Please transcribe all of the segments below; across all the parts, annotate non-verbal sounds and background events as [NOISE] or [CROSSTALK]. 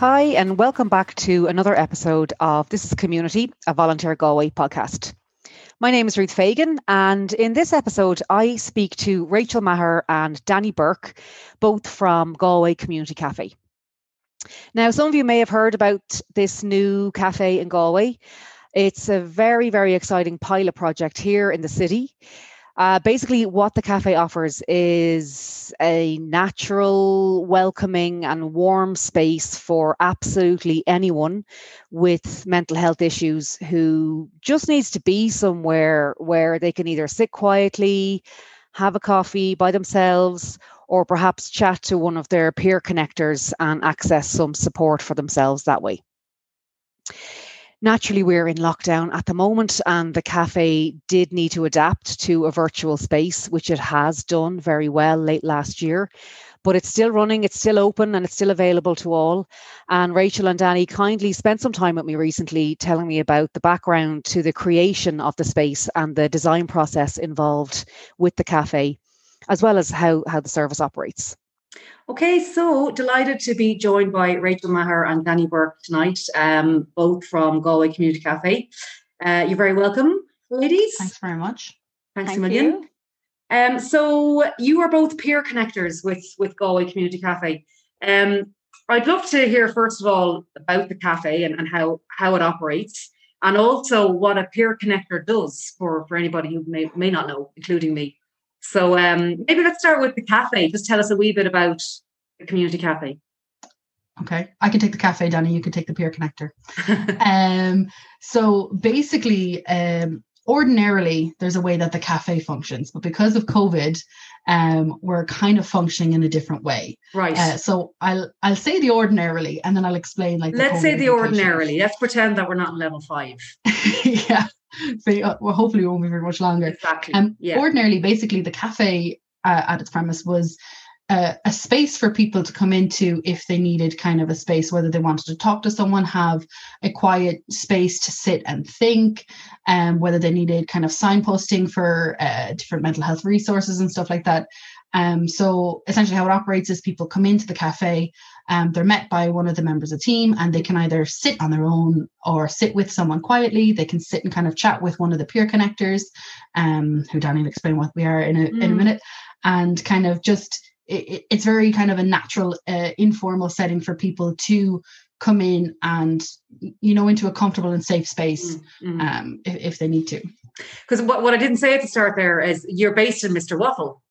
Hi, and welcome back to another episode of This is Community, a Volunteer Galway podcast. My name is Ruth Fagan, and in this episode, I speak to Rachel Maher and Danny Burke, both from Galway Community Cafe. Now, some of you may have heard about this new cafe in Galway. It's a very, very exciting pilot project here in the city. Uh, basically, what the cafe offers is a natural, welcoming, and warm space for absolutely anyone with mental health issues who just needs to be somewhere where they can either sit quietly, have a coffee by themselves, or perhaps chat to one of their peer connectors and access some support for themselves that way. Naturally, we're in lockdown at the moment, and the cafe did need to adapt to a virtual space, which it has done very well late last year. But it's still running, it's still open, and it's still available to all. And Rachel and Danny kindly spent some time with me recently telling me about the background to the creation of the space and the design process involved with the cafe, as well as how, how the service operates. Okay, so delighted to be joined by Rachel Maher and Danny Burke tonight, um, both from Galway Community Cafe. Uh, you're very welcome, ladies. Thanks very much. Thanks Thank a million. Um, so you are both peer connectors with with Galway Community Cafe. Um, I'd love to hear first of all about the cafe and, and how how it operates, and also what a peer connector does for for anybody who may may not know, including me. So um, maybe let's start with the cafe. Just tell us a wee bit about the community cafe. Okay, I can take the cafe, Danny. You can take the peer connector. [LAUGHS] um, so basically, um, ordinarily there's a way that the cafe functions, but because of COVID, um, we're kind of functioning in a different way. Right. Uh, so I'll I'll say the ordinarily, and then I'll explain like. Let's say the ordinarily. Let's pretend that we're not in level five. [LAUGHS] yeah. [LAUGHS] So uh, well, hopefully, it won't be very much longer. Exactly. Um, yeah. Ordinarily, basically, the cafe uh, at its premise was a, a, space for people to come into if they needed kind of a space, whether they wanted to talk to someone, have a quiet space to sit and think, and um, whether they needed kind of signposting for uh, different mental health resources and stuff like that. Um, so essentially, how it operates is people come into the cafe, um, they're met by one of the members of the team, and they can either sit on their own or sit with someone quietly. They can sit and kind of chat with one of the peer connectors, um, who Danny will explain what we are in a, mm. in a mm. minute, and kind of just it, it's very kind of a natural, uh, informal setting for people to come in and you know into a comfortable and safe space mm-hmm. um, if, if, they need to. Because what, what I didn't say at the start there is you're based in Mr. Waffle.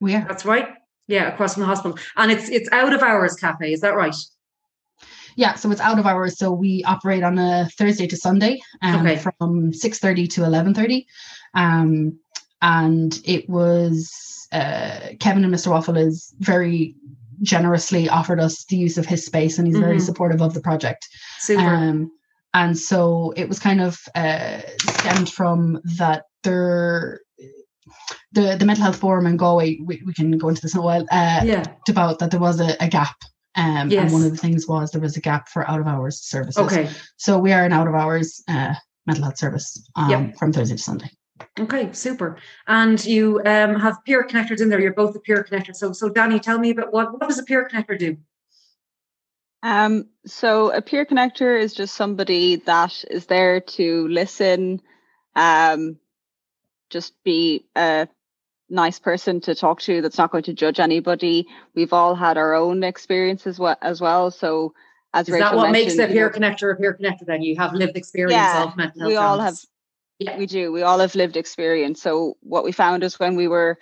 We are. That's right. Yeah, across from the hospital, and it's it's out of hours cafe. Is that right? Yeah, so it's out of hours. So we operate on a Thursday to Sunday, um, okay. from six thirty to eleven thirty, um, and it was uh, Kevin and Mr. Waffle is very generously offered us the use of his space and he's mm-hmm. very supportive of the project. Super. Um, and so it was kind of uh, stemmed from that there the the mental health forum in Galway we, we can go into this in a while uh, yeah. about that there was a, a gap um, yes. and one of the things was there was a gap for out of hours services okay so we are an out of hours uh, mental health service um, yep. from Thursday to Sunday Okay, super. And you um, have peer connectors in there. You're both a peer connector. So, so Danny, tell me about what what does a peer connector do? Um, so a peer connector is just somebody that is there to listen, um, just be a nice person to talk to that's not going to judge anybody. We've all had our own experiences as well. So as is Rachel that what makes a peer connector a peer connector? Then you have lived experience yeah, of mental health. We all have yeah. We do. We all have lived experience. So what we found is when we were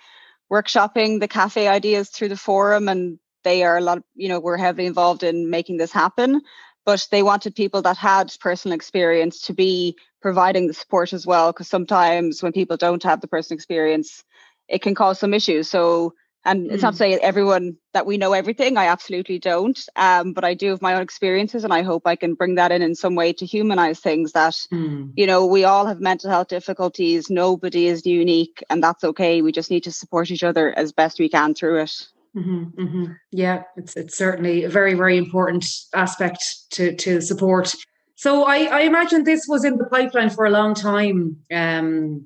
workshopping the cafe ideas through the forum and they are a lot of, you know, we're heavily involved in making this happen. But they wanted people that had personal experience to be providing the support as well. Because sometimes when people don't have the personal experience, it can cause some issues. So and mm. it's not to mm. say everyone that we know everything. I absolutely don't. Um, but I do have my own experiences, and I hope I can bring that in in some way to humanize things. That mm. you know, we all have mental health difficulties. Nobody is unique, and that's okay. We just need to support each other as best we can through it. Mm-hmm, mm-hmm. Yeah, it's it's certainly a very very important aspect to to support. So I, I imagine this was in the pipeline for a long time. Um,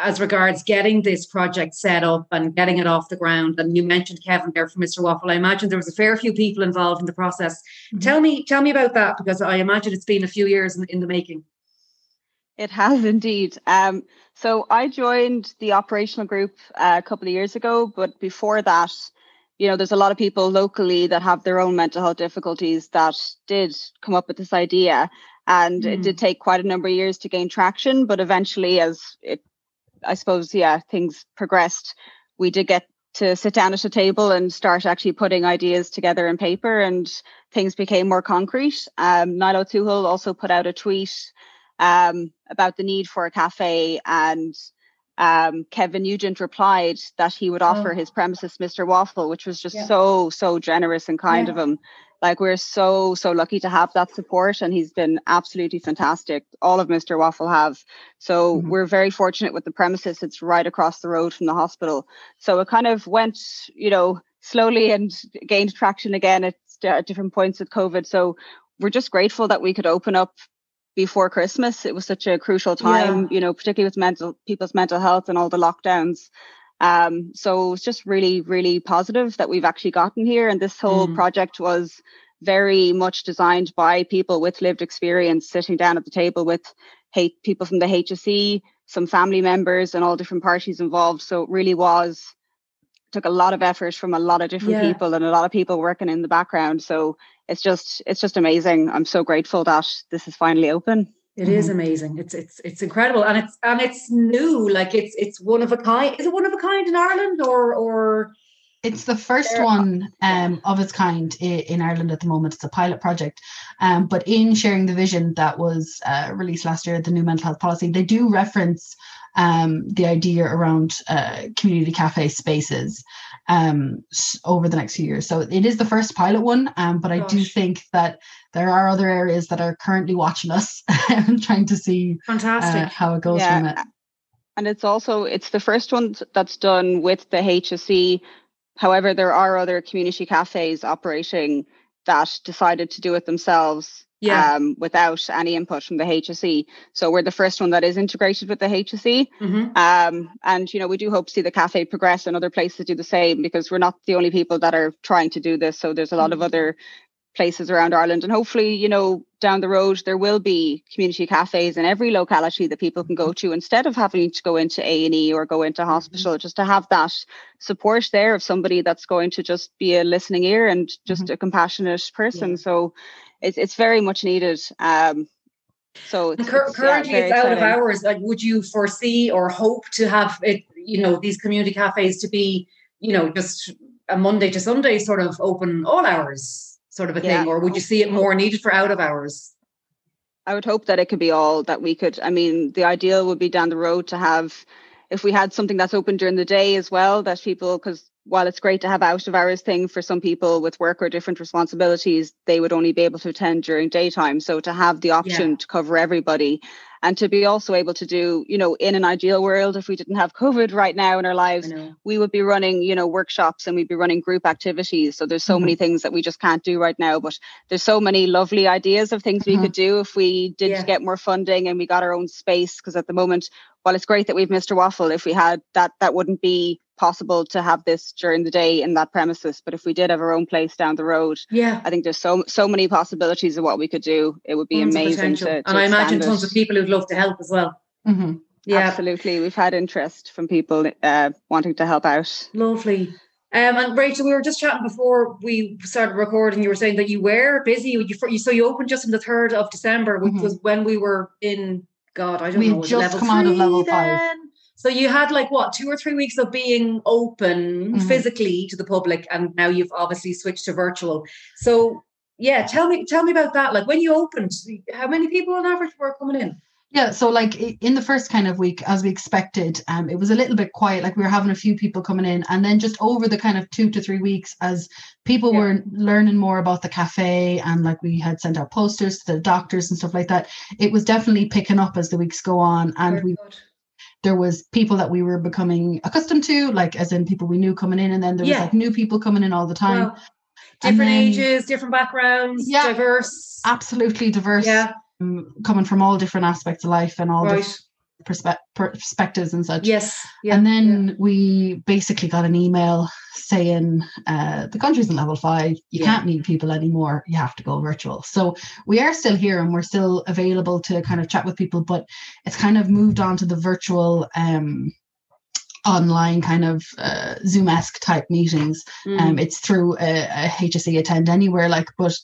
as regards getting this project set up and getting it off the ground. And you mentioned Kevin there from Mr. Waffle. I imagine there was a fair few people involved in the process. Mm-hmm. Tell me, tell me about that because I imagine it's been a few years in, in the making. It has indeed. Um, so I joined the operational group uh, a couple of years ago, but before that, you know, there's a lot of people locally that have their own mental health difficulties that did come up with this idea. And mm. it did mm. take quite a number of years to gain traction, but eventually, as it, I suppose, yeah, things progressed, we did get to sit down at a table and start actually putting ideas together in paper, and things became more concrete. Um, Niall Ó Tuathail also put out a tweet um, about the need for a cafe and um, Kevin Nugent replied that he would offer oh. his premises Mr. Waffle, which was just yeah. so, so generous and kind yeah. of him. Like we're so, so lucky to have that support and he's been absolutely fantastic. All of Mr. Waffle have. So mm-hmm. we're very fortunate with the premises. It's right across the road from the hospital. So it kind of went, you know, slowly and gained traction again at, at different points with COVID. So we're just grateful that we could open up before Christmas. It was such a crucial time, yeah. you know, particularly with mental people's mental health and all the lockdowns. Um, so it was just really, really positive that we've actually gotten here. And this whole mm. project was very much designed by people with lived experience, sitting down at the table with hate people from the HSE, some family members, and all different parties involved. So it really was took a lot of effort from a lot of different yeah. people and a lot of people working in the background. So it's just it's just amazing. I'm so grateful that this is finally open. It mm-hmm. is amazing. It's it's it's incredible, and it's and it's new. Like it's it's one of a kind. Is it one of a kind in Ireland, or or? It's the first one um, of its kind in, Ireland at the moment. It's a pilot project, um, but in sharing the vision that was uh, released last year, the new mental health policy, they do reference um, the idea around uh, community cafe spaces um, over the next few years. So it is the first pilot one, um, but Gosh. I do think that there are other areas that are currently watching us [LAUGHS] and trying to see fantastic uh, how it goes yeah. from it. And it's also it's the first one that's done with the HSE. However, there are other community cafes operating that decided to do it themselves yeah. um, without any input from the HSE. So we're the first one that is integrated with the HSE. Mm-hmm. Um, and, you know, we do hope to see the cafe progress and other places do the same because we're not the only people that are trying to do this. So there's a lot mm-hmm. of other places around Ireland. And hopefully, you know, down the road, there will be community cafes in every locality that people can go mm-hmm. to instead of having to go into A&E or go into mm-hmm. hospital, mm-hmm. just to have that support there of somebody that's going to just be a listening ear and just mm-hmm. a compassionate person. Yeah. So it's, it's very much needed. Um, so it's, cur- currently yeah, it's out exciting. of hours. Like, would you foresee or hope to have it, you know, these community cafes to be, you know, just a Monday to Sunday sort of open all hours? Sort of a yeah. thing, or would you see it more needed for out of hours? I would hope that it could be all that we could. I mean, the ideal would be down the road to have, if we had something that's open during the day as well, that people, because while it's great to have out of hours thing for some people with work or different responsibilities, they would only be able to attend during daytime. So to have the option yeah. to cover everybody and to be also able to do you know in an ideal world if we didn't have covid right now in our lives we would be running you know workshops and we'd be running group activities so there's so mm-hmm. many things that we just can't do right now but there's so many lovely ideas of things mm-hmm. we could do if we did yeah. get more funding and we got our own space because at the moment while it's great that we've Mr. Waffle, if we had that, that wouldn't be possible to have this during the day in that premises. But if we did have our own place down the road, yeah, I think there's so so many possibilities of what we could do. It would be tons amazing to, to, and I imagine tons of people who'd love to help as well. Mm-hmm. Yeah, absolutely. We've had interest from people uh, wanting to help out. Lovely. Um, and Rachel, we were just chatting before we started recording. You were saying that you were busy. You, you so you opened just on the third of December, which mm-hmm. was when we were in God. I don't we know. We just come out of level then? So you had like what two or three weeks of being open mm-hmm. physically to the public, and now you've obviously switched to virtual. So yeah, tell me tell me about that. Like when you opened, how many people on average were coming in? Yeah, so like in the first kind of week, as we expected, um, it was a little bit quiet. Like we were having a few people coming in, and then just over the kind of two to three weeks, as people yeah. were learning more about the cafe, and like we had sent out posters to the doctors and stuff like that, it was definitely picking up as the weeks go on, and Very we good there was people that we were becoming accustomed to, like as in people we knew coming in, and then there was like new people coming in all the time. Well, different then, ages, different backgrounds, yeah, diverse. Absolutely diverse. Yeah. Um, coming from all different aspects of life and all right. Perspe- perspectives and such. Yes. Yeah, and then yeah. we basically got an email saying uh, the country's in level five. You yeah. can't meet people anymore. You have to go virtual. So we are still here and we're still available to kind of chat with people, but it's kind of moved on to the virtual um, online kind of uh, Zoom-esque type meetings. Mm. Um, it's through a, a HSE attend anywhere, like, but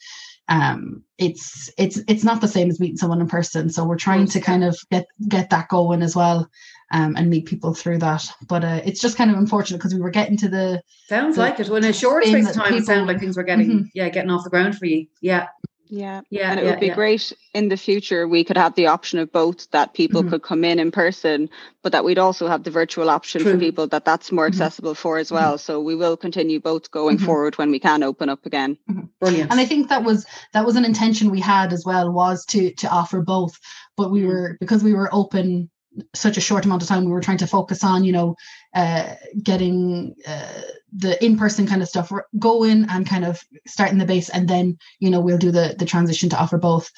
um, it's it's it's not the same as meeting someone in person. So we're trying to kind of get get that going as well. Um, and meet people through that. But uh, it's just kind of unfortunate because we were getting to the sounds the, like it. When a short space of time, people, it sounded like things were getting mm-hmm. yeah getting off the ground for you. Yeah, yeah. Yeah. And it yeah, would be yeah. great in the future we could have the option of both that people mm-hmm. could come in in person, but that we'd also have the virtual option True. for people that that's more mm-hmm. accessible mm-hmm. for as well. Mm-hmm. So we will continue both going mm-hmm. forward when we can open up again. Mm-hmm. Brilliant. And I think that was that was an intention we had as well was to to offer both, but we were because we were open such a short amount of time we were trying to focus on you know uh, getting uh, the in-person kind of stuff going and kind of starting the base. And then you know we'll do the the transition to offer both.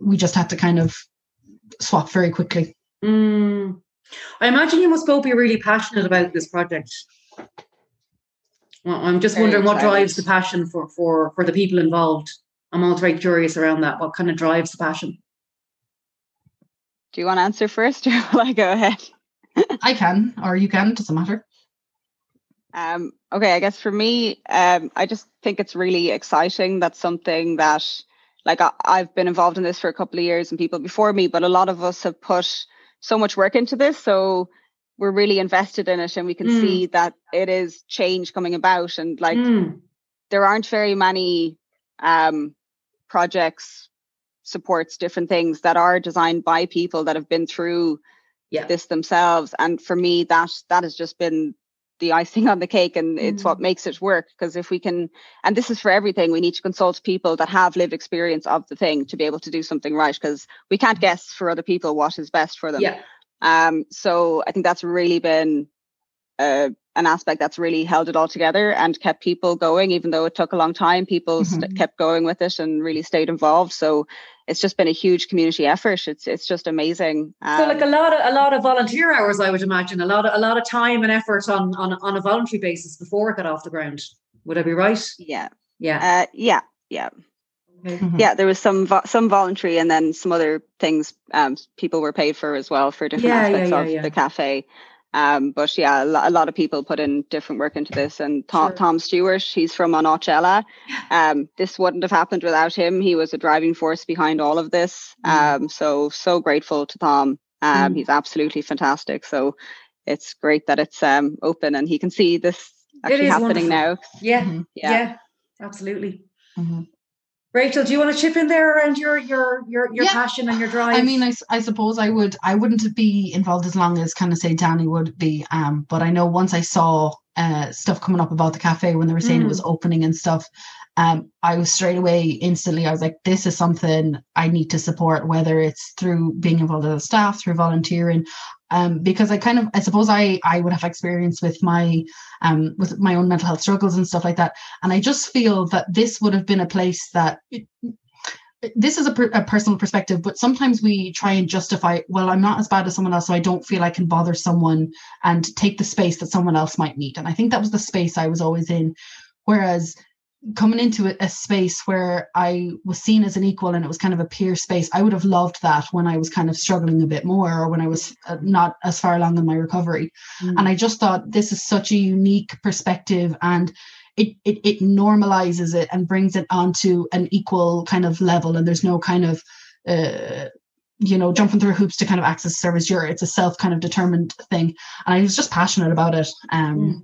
We just had to kind of swap very quickly. Mm. i imagine you must both be really passionate about this project. Well, i'm just very wondering what drives the passion for for for the people involved. I'm also very curious around that. What kind of drives the passion do you want to answer first [LAUGHS] or will I go ahead? I can, or you can, doesn't matter. Um, okay, I guess for me, um, I just think it's really exciting. That's something that, like, I, I've been involved in this for a couple of years and people before me, but a lot of us have put so much work into this. So we're really invested in it and we can mm. see that it is change coming about. And like, mm. there aren't very many um, projects supports different things that are designed by people that have been through yeah. this themselves and for me that that has just been the icing on the cake and mm. it's what mm. makes it work because if we can and this is for everything we need to consult people that have lived experience of the thing to be able to do something right because we can't mm. guess for other people what is best for them yeah. um so i think that's really been an aspect that's really held it all together and kept people going even though it took a long time people mm-hmm. st- kept going with it and really stayed involved so it's just been a huge community effort. It's it's just amazing. Um, so like a lot of a lot of volunteer hours, I would imagine, a lot of a lot of time and effort on on on a voluntary basis before it got off the ground. Would I be right? Yeah. Yeah. Uh, yeah. Yeah. Mm-hmm. Yeah, there was some vo- some voluntary, and then some other things um, people were paid for as well for different yeah, aspects yeah, yeah, of the cafe. Um, but yeah, a, a, lot of people put in different work into this. And Tom, sure. Tom Stewart, he's from Monticello. [LAUGHS] Um, this wouldn't have happened without him. He was a driving force behind all of this. Mm. Um, so so grateful to Tom. Um, mm. He's absolutely fantastic. So it's great that it's um open and he can see this actually happening wonderful. now. Yeah, mm-hmm. yeah, yeah, absolutely. Mm-hmm. Rachel, do you want to chip in there around your your your your yeah. passion and your drive? I mean, I, I suppose I would I wouldn't be involved as long as kind of say Danny would be. Um, but I know once I saw uh stuff coming up about the cafe when they were saying mm. it was opening and stuff, um, I was straight away instantly, I was like, this is something I need to support, whether it's through being involved as a staff, through volunteering. Um, because I kind of, I suppose I, I would have experience with my, um, with my own mental health struggles and stuff like that. And I just feel that this would have been a place that it, this is a, per, a, personal perspective, but sometimes we try and justify, well, I'm not as bad as someone else, so I don't feel I can bother someone and take the space that someone else might need. And I think that was the space I was always in. Whereas coming into a, a, space where I was seen as an equal and it was kind of a peer space, I would have loved that when I was kind of struggling a bit more or when I was uh, not as far along in my recovery. Mm. And I just thought this is such a unique perspective and it, it it normalizes it and brings it onto an equal kind of level and there's no kind of uh, you know jumping through hoops to kind of access service you're it's a self kind of determined thing and i was just passionate about it um mm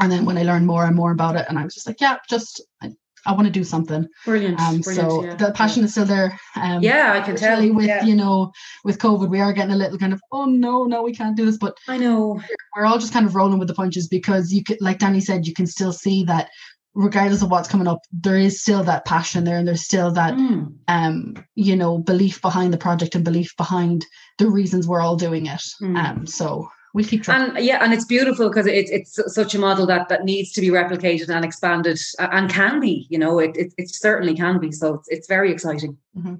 and then when I learned more and more about it, and I was just like, yeah, just I, I want to do something. Brilliant. Um, brilliant so yeah. the passion yeah. is still there. Um, yeah, I can tell. With yeah. you know, with COVID, we are getting a little kind of, oh no, no, we can't do this. But I know we're all just kind of rolling with the punches because you could, like Danny said, you can still see that regardless of what's coming up, there is still that passion there, and there's still that, mm. um, you know, belief behind the project and belief behind the reasons we're all doing it. Mm. Um, so we keep trying. And yeah, and it's beautiful because it's it's such a model that that needs to be replicated and expanded and can be. You know, it it, it certainly can be. So it's it's very exciting. Mm-hmm.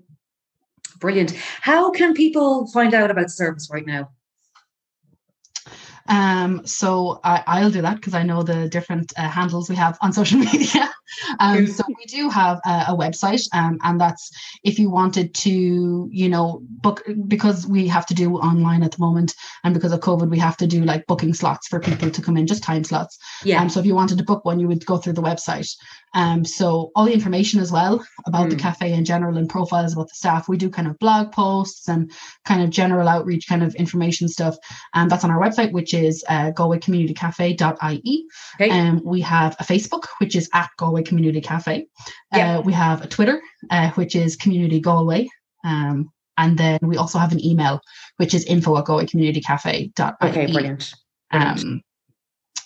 Brilliant. How can people find out about service right now? Um, so I, will do that because I know the different uh, handles we have on [LAUGHS] social media. Um, so we do have a, a website, um, and that's if you wanted to, you know, book because we have to do online at the moment, and because of COVID, we have to do like booking slots for people to come in, just time slots. Yeah. Um, so if you wanted to book one, you would go through the website. Um, so all the information as well about mm. the cafe in general and profiles about the staff. We do kind of blog posts and kind of general outreach kind of information stuff. And that's on our website, which is uh, galwaycommunitycafe.ie. Okay. Um, we have a Facebook, which is at Galway Community Cafe. Yeah. Uh, we have a Twitter, uh, which is Community Galway. Um, and then we also have an email, which is info at galwaycommunitycafe.ie. Okay, brilliant. brilliant. Um,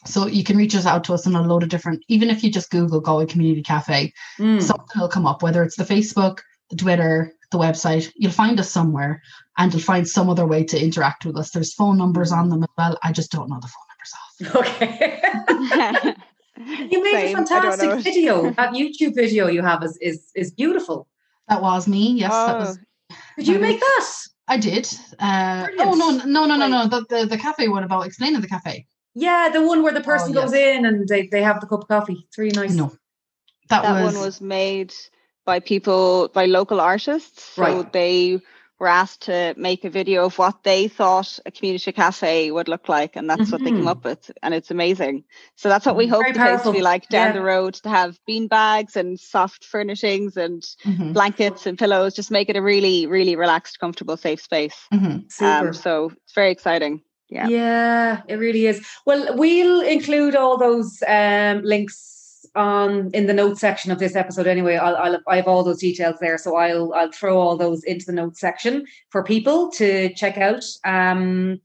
so you can reach us out to us in a load of different, even if you just Google Galway Community Cafe, mm. something will come up, whether it's the Facebook, the Twitter, the website, you'll find us somewhere and you'll find some other way to interact with us. There's phone numbers on them as well. I just don't know the phone numbers off. [LAUGHS] Okay. [LAUGHS] you made Same. a fantastic [LAUGHS] video. That YouTube video you have is is is beautiful. That was me. Yes, oh. that was. Oh. Did you make that? I did. Uh, oh no, no, no, no, no! The, the the cafe one about explaining the cafe. Yeah, the one where the person oh, yes. goes in and they, they have the cup of coffee. It's really nice. No, that, that was... one was made by people by local artists. So right. they were asked to make a video of what they thought a community cafe would look like, and that's mm-hmm. what they came mm-hmm. up with, and it's amazing. So that's what we hope Very the place to be like down yeah. the road to have bean bags and soft furnishings and mm-hmm. blankets and pillows, just make it a really, really relaxed, comfortable, safe space. Mm-hmm. Um, so it's very exciting. Yeah. Yeah, it really is. Well, we'll include all those um, links on in the notes section of this episode anyway. I'll, I'll I have all those details there, so I'll I'll throw all those into the notes section for people to check out. Um,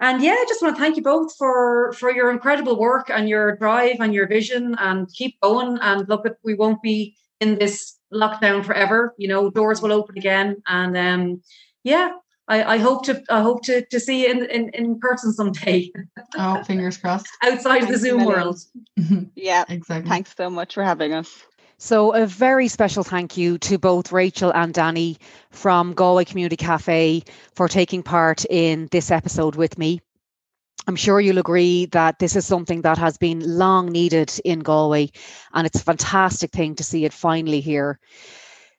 and yeah, I just want to thank you both for for your incredible work and your drive and your vision, and keep going. And look, we won't be in this lockdown forever. You know, doors will open again, and um, yeah, I, I hope to I hope to, to see you in, in, in person someday. [LAUGHS] oh, fingers crossed. Outside Thanks the Zoom world. [LAUGHS] yeah, exactly. Thanks so much for having us. So, a very special thank you to both Rachel and Danny from Galway Community Cafe for taking part in this episode with me. I'm sure you'll agree that this is something that has been long needed in Galway, and it's a fantastic thing to see it finally here.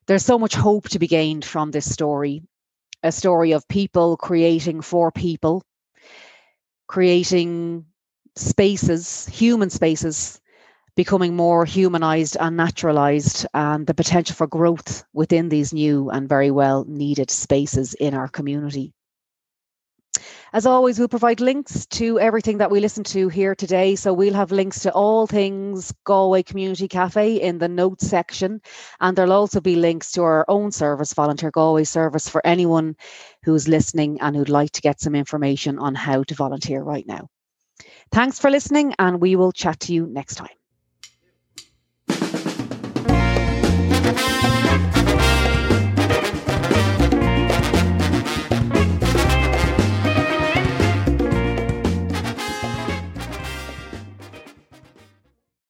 There's so much hope to be gained from this story, a story of people creating for people, creating spaces, human spaces, becoming more humanized and naturalized, and the potential for growth within these new and very well needed spaces in our community. As always, we'll provide links to everything that we listen to here today. So we'll have links to all things Galway Community Cafe in the notes section. And there'll also be links to our own service, Volunteer Galway service, for anyone who's listening and who'd like to get some information on how to volunteer right now. Thanks for listening, and we will chat to you next time.